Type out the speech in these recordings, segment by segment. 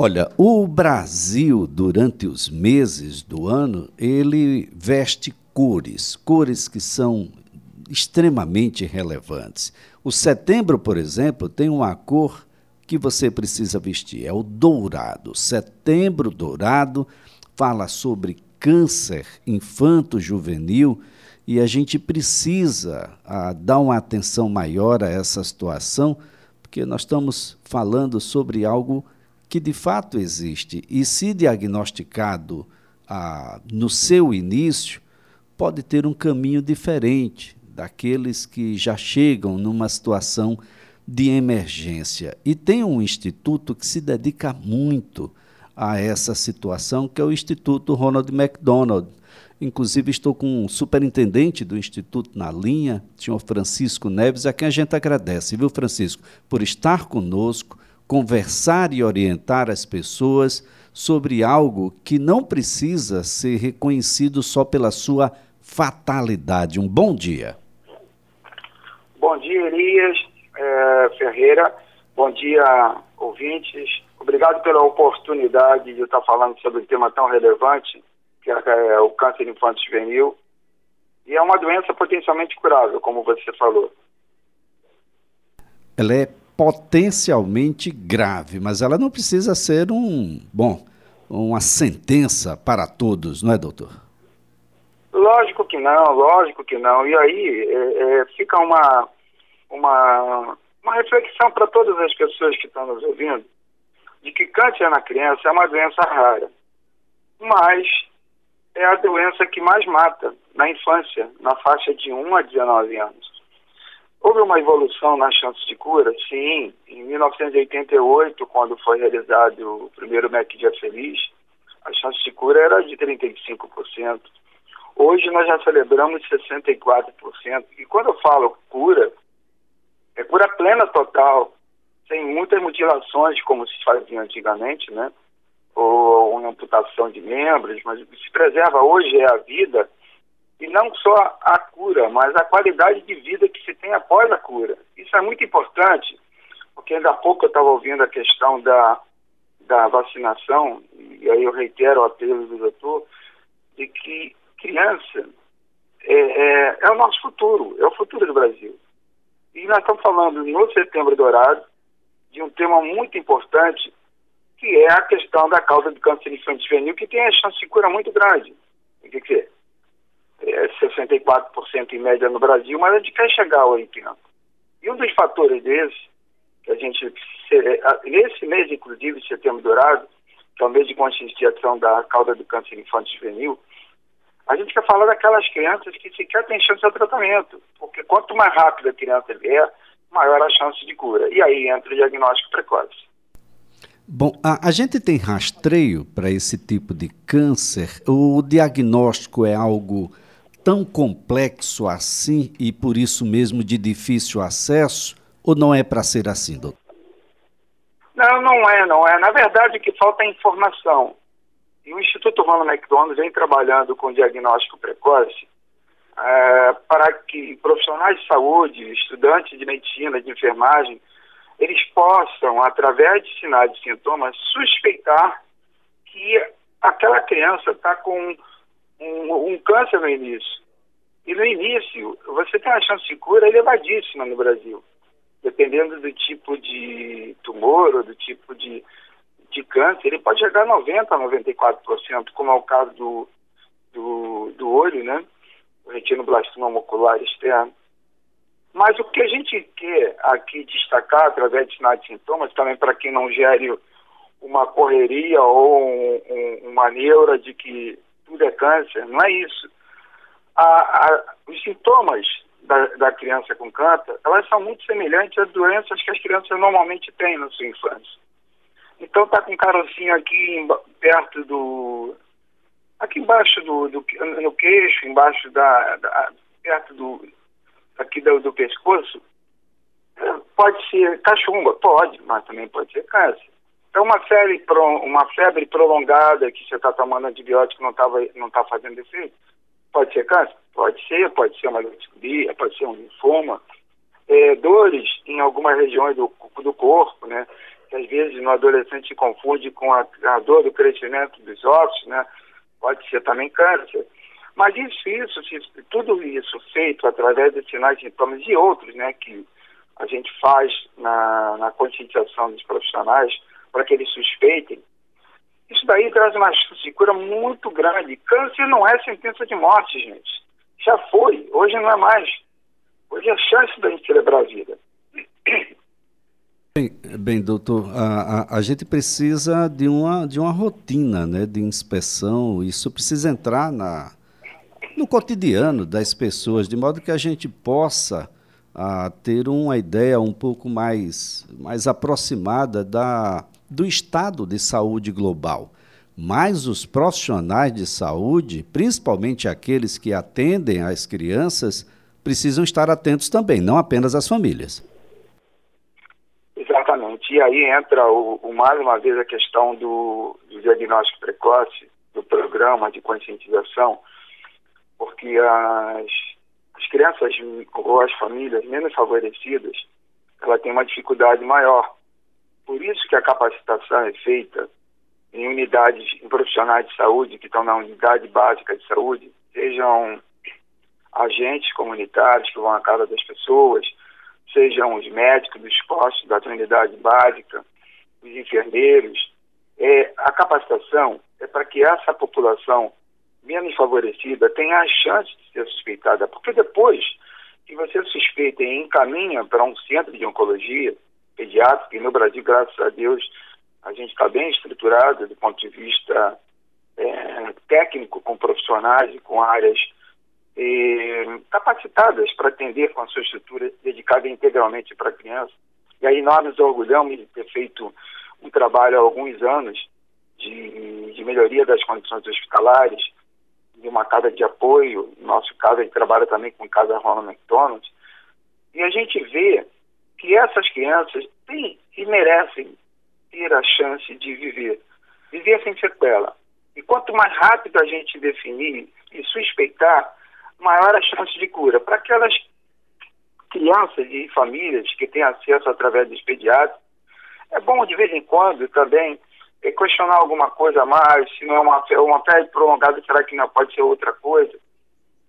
Olha, o Brasil, durante os meses do ano, ele veste cores, cores que são extremamente relevantes. O setembro, por exemplo, tem uma cor que você precisa vestir, é o dourado. Setembro dourado fala sobre câncer infanto-juvenil e a gente precisa a, ah, dar uma atenção maior a essa situação, porque nós estamos falando sobre algo que de fato existe e, se diagnosticado ah, no seu início, pode ter um caminho diferente daqueles que já chegam numa situação de emergência. E tem um instituto que se dedica muito a essa situação, que é o Instituto Ronald McDonald. Inclusive, estou com o superintendente do Instituto na linha, o senhor Francisco Neves, a quem a gente agradece, viu, Francisco, por estar conosco, conversar e orientar as pessoas sobre algo que não precisa ser reconhecido só pela sua fatalidade. Um bom dia. Bom dia, Elias é, Ferreira. Bom dia, ouvintes. Obrigado pela oportunidade de estar falando sobre um tema tão relevante, que é, é o câncer infantil juvenil. E é uma doença potencialmente curável, como você falou. Ela é potencialmente grave, mas ela não precisa ser um, bom, uma sentença para todos, não é, doutor? Lógico que não, lógico que não. E aí é, é, fica uma, uma, uma reflexão para todas as pessoas que estão nos ouvindo, de que câncer na criança é uma doença rara, mas é a doença que mais mata na infância, na faixa de 1 a 19 anos. Houve uma evolução nas chances de cura? Sim. Em 1988, quando foi realizado o primeiro MEC Dia Feliz, a chance de cura era de 35%. Hoje nós já celebramos 64%. E quando eu falo cura, é cura plena total, sem muitas mutilações, como se fazia antigamente, né? Ou uma amputação de membros, mas o que se preserva hoje é a vida e não só a cura, mas a qualidade de vida que se tem após a cura. Isso é muito importante, porque ainda há pouco eu estava ouvindo a questão da, da vacinação, e aí eu reitero o apelo do doutor, de que criança é, é, é o nosso futuro, é o futuro do Brasil. E nós estamos falando no Setembro Dourado de um tema muito importante, que é a questão da causa do câncer infantil juvenil, que tem a chance de cura muito grande. O que, que é? é 64% em média no Brasil, mas a gente quer chegar a 80%. E um dos fatores desses, que a gente, nesse mês, inclusive, Setembro Dourado, que é o mês de conscientização da causa do câncer infantil juvenil, a gente quer falar daquelas crianças que sequer têm chance de tratamento, porque quanto mais rápido a criança vier, maior a chance de cura. E aí entra o diagnóstico precoce. Bom, a, a gente tem rastreio para esse tipo de câncer? O diagnóstico é algo tão complexo assim e por isso mesmo de difícil acesso? Ou não é para ser assim, doutor? Não, não é, não é. Na verdade, o que falta é informação. E o Instituto Ronald McDonald vem trabalhando com diagnóstico precoce é, para que profissionais de saúde, estudantes de medicina, de enfermagem, eles possam, através de sinais e sintomas, suspeitar que aquela criança está com um, um, câncer no início. E no início, você tem uma chance de cura elevadíssima no Brasil, dependendo do tipo de tumor ou do tipo de de câncer, ele pode chegar a 90%, a 94%, como é o caso do, do, do olho, né? O retinoblastoma ocular externo. Mas o que a gente quer aqui destacar, através de sinais e sintomas, também para quem não gere uma correria ou um, um, uma neura de que tudo é câncer, não é isso. A, a, os sintomas da, da, criança com câncer, elas são muito semelhantes às doenças que as crianças normalmente têm na sua infância. Então tá com um carocinho aqui perto do. Aqui embaixo do, do no queixo, embaixo da, da perto do aqui do, do pescoço. Pode ser cachumba, pode, mas também pode ser câncer. Então uma febre, uma febre prolongada que você está tomando antibiótico não estava não tá fazendo efeito, pode ser câncer? Pode ser, pode ser uma leucemia, pode ser um linfoma. É, dores em algumas regiões do, do corpo, né? que às vezes no adolescente se confunde com a, a dor do crescimento dos ossos, né? Pode ser também câncer. Mas isso, isso, tudo isso feito através de sinais sintomas e outros, né, que a gente faz na, na conscientização dos profissionais para que eles suspeitem, isso daí traz uma chance de cura muito grande. Câncer não é sentença de morte, gente. Já foi, hoje não é mais. Hoje é chance da gente celebrar a vida. Bem, bem doutor, a, a, a, gente precisa de uma, de uma rotina né, de inspeção, isso precisa entrar na, no cotidiano das pessoas, de modo que a gente possa a, ter uma ideia um pouco mais, mais aproximada da, do estado de saúde global. Mas os profissionais de saúde, principalmente aqueles que atendem as crianças, precisam estar atentos também, não apenas as famílias. Exatamente. E aí entra o, o mais uma vez a questão do, do, diagnóstico precoce, do programa de conscientização, porque as, as crianças ou as famílias menos favorecidas, ela tem uma dificuldade maior. Por isso que a capacitação é feita em unidades, em profissionais de saúde que estão na unidade básica de saúde, sejam agentes comunitários que vão à casa das pessoas, sejam os médicos dos postos da unidade básica, os enfermeiros. É, a capacitação é para que essa população menos favorecida tenha a chance de ser suspeitada, porque depois que você suspeita e encaminha para um centro de oncologia pediátrica, e no Brasil, graças a Deus, a gente está bem estruturado do ponto de vista é, técnico, com profissionais e com áreas eh, capacitadas para atender com a sua estrutura dedicada integralmente para a criança. E aí nós nos orgulhamos de ter feito um trabalho há alguns anos de, de melhoria das condições hospitalares, de uma casa de apoio, no nosso caso a gente trabalha também com casa Ronald McDonald, e a gente vê que essas crianças têm e merecem ter a chance de viver, viver sem sequela. E quanto mais rápido a gente definir e suspeitar, maior a chance de cura. Para aquelas crianças e famílias que têm acesso através dos pediatras, é bom de vez em quando também é, questionar alguma coisa a mais, se não é uma, uma pele prolongada, será que não pode ser outra coisa?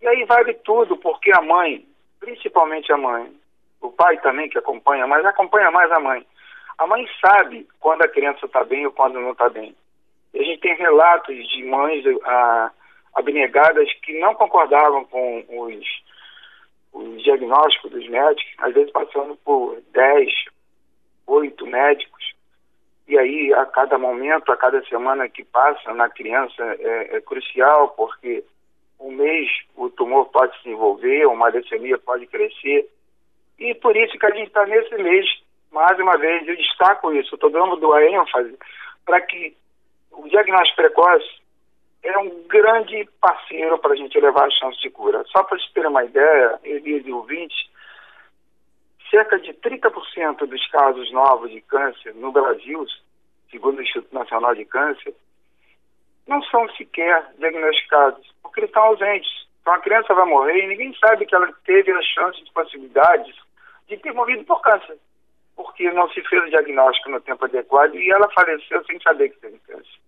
E aí vale tudo, porque a mãe, principalmente a mãe, o pai também que acompanha, mas acompanha mais a mãe. A mãe sabe quando a criança está bem ou quando não está bem. E a gente tem relatos de mães, a, abnegadas que não concordavam com os, os diagnósticos dos médicos, às vezes passando por 10, 8 médicos. E aí, a cada momento, a cada semana que passa na criança é, é crucial, porque um mês o tumor pode se desenvolver, uma leucemia pode crescer. E por isso que a gente está nesse mês, mais uma vez, eu destaco isso, estou dando a ênfase para que o diagnóstico precoce é um grande parceiro para a gente levar a chance de cura. Só para vocês terem uma ideia, Elias e ouvintes, cerca de 30% dos casos novos de câncer no Brasil, segundo o Instituto Nacional de Câncer, não são sequer diagnosticados, porque eles estão ausentes. Então a criança vai morrer e ninguém sabe que ela teve a chance de possibilidades de ter morrido por câncer, porque não se fez o diagnóstico no tempo adequado e ela faleceu sem saber que teve câncer.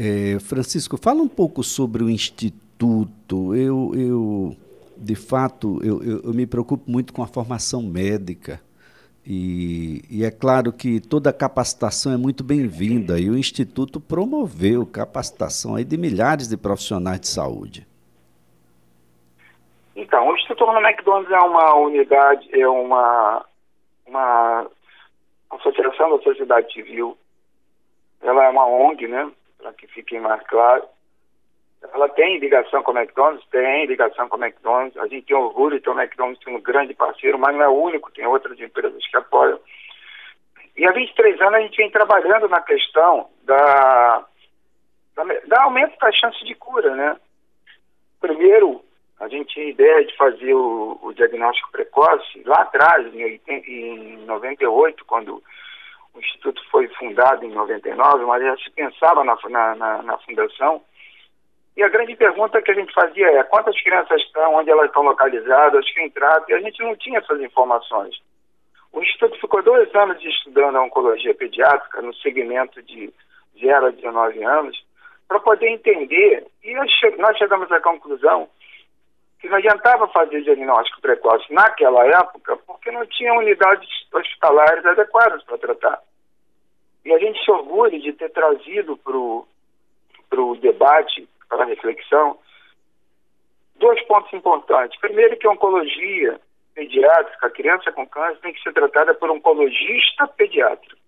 É, Francisco, fala um pouco sobre o Instituto. Eu, eu de fato, eu, eu, eu, me preocupo muito com a formação médica. E, e é claro que toda capacitação é muito bem-vinda. E o Instituto promoveu capacitação aí de milhares de profissionais de saúde. Então, o Instituto Ronald McDonald é uma unidade, é uma, uma associação da sociedade civil. Ela é uma ONG, né? para que fique mais claro. Ela tem ligação com a McDonald's? Tem ligação com a McDonald's. A gente tem orgulho de ter o McDonald's como um grande parceiro, mas não é o único, tem outras empresas que apoiam. E há 23 anos a gente vem trabalhando na questão da, da, da aumento da chance de cura, né? Primeiro, a gente tinha ideia de fazer o, o diagnóstico precoce lá atrás, em, em 98, quando o Instituto foi fundado em 99, mas já se pensava na, na, na fundação. E a grande pergunta que a gente fazia é quantas crianças estão, onde elas estão localizadas, quem trata, e a gente não tinha essas informações. O Instituto ficou dois anos estudando a oncologia pediátrica no segmento de 0 a 19 anos, para poder entender, e nós chegamos à conclusão que não adiantava fazer diagnóstico precoce naquela época, porque não tinha unidades hospitalares adequadas para tratar. E a gente se orgulha de ter trazido para o debate, para a reflexão, dois pontos importantes. Primeiro, que a oncologia pediátrica, a criança com câncer, tem que ser tratada por oncologista pediátrico.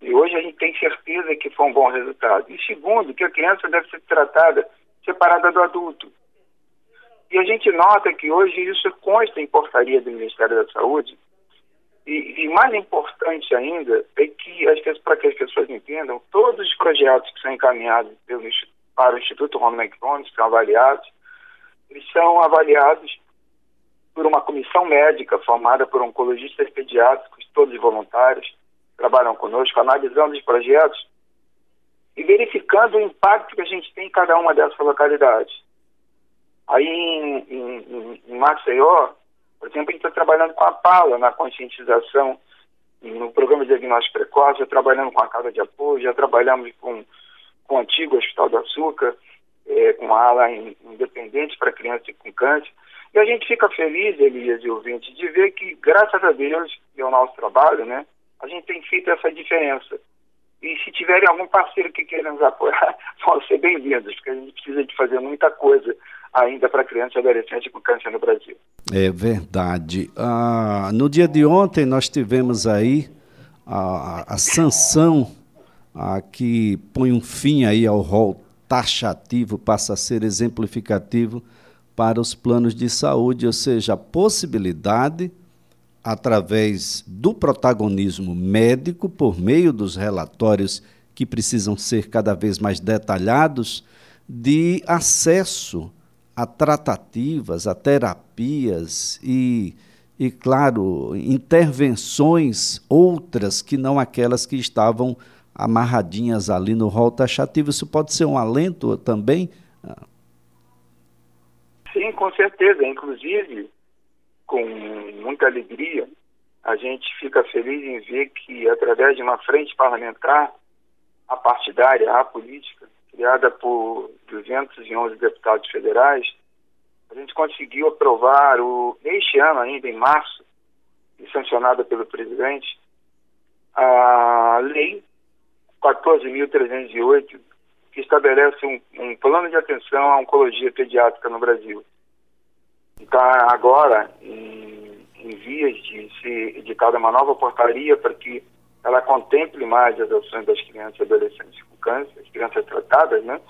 E hoje a gente tem certeza que foi um bom resultado. E segundo, que a criança deve ser tratada separada do adulto. E a gente nota que hoje isso consta em portaria do Ministério da Saúde. E, e mais importante ainda é que, para que as pessoas entendam, todos os projetos que são encaminhados pelo, para o Instituto Ronald McDonald são avaliados, eles são avaliados por uma comissão médica formada por oncologistas pediátricos, todos voluntários, trabalham conosco, analisando os projetos e verificando o impacto que a gente tem em cada uma dessas localidades. Aí em, em, em Maceió, por exemplo, a gente está trabalhando com a PALA na conscientização, no programa de diagnóstico precoce, já trabalhando com a Casa de Apoio, já trabalhamos com, com o antigo Hospital do Açúcar, é, com a ala independente para crianças com câncer. E a gente fica feliz, Elias e ouvinte, de ver que, graças a Deus, e ao nosso trabalho, né, a gente tem feito essa diferença. E se tiverem algum parceiro que queira nos apoiar, vão ser bem-vindos, porque a gente precisa de fazer muita coisa ainda para criança e adolescente com câncer no Brasil. É verdade. Ah, no dia de ontem nós tivemos aí a, a sanção a, que põe um fim aí ao rol taxativo, passa a ser exemplificativo para os planos de saúde, ou seja, a possibilidade através do protagonismo médico, por meio dos relatórios que precisam ser cada vez mais detalhados, de acesso a tratativas, a terapias e, e, claro, intervenções outras que não aquelas que estavam amarradinhas ali no rol taxativo. Isso pode ser um alento também? Sim, com certeza. Inclusive, com muita alegria, a gente fica feliz em ver que, através de uma frente parlamentar, a partidária, a política, criada por 211 deputados federais, a gente conseguiu aprovar, o, este ano ainda, em março, e sancionada pelo presidente, a Lei 14.308, que estabelece um, um plano de atenção à oncologia pediátrica no Brasil. Está agora em, em, vias de ser editada uma nova portaria para que ela contemple mais as ações das crianças e adolescentes com câncer, as crianças tratadas, né?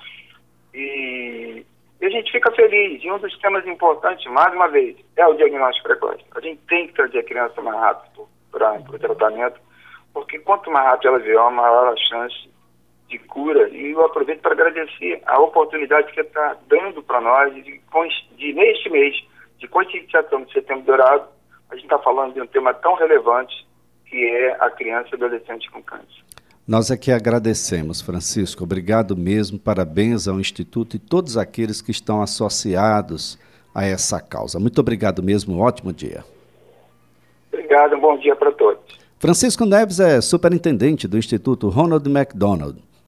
E, e a gente fica feliz. E um dos temas importantes, mais uma vez, é o diagnóstico precoce. A gente tem que trazer a criança mais rápido para o tratamento, porque quanto mais rápido ela vier, maior a chance de cura. E eu aproveito para agradecer a oportunidade que está dando para nós de, de, neste mês, de conscientização de Setembro Dourado, a gente está falando de um tema tão relevante que é a criança e adolescente com câncer. Nós aqui agradecemos, Francisco. Obrigado mesmo. Parabéns ao Instituto e todos aqueles que estão associados a essa causa. Muito obrigado mesmo. Um ótimo dia. Obrigado. Um bom dia para todos. Francisco Neves é superintendente do Instituto Ronald McDonald.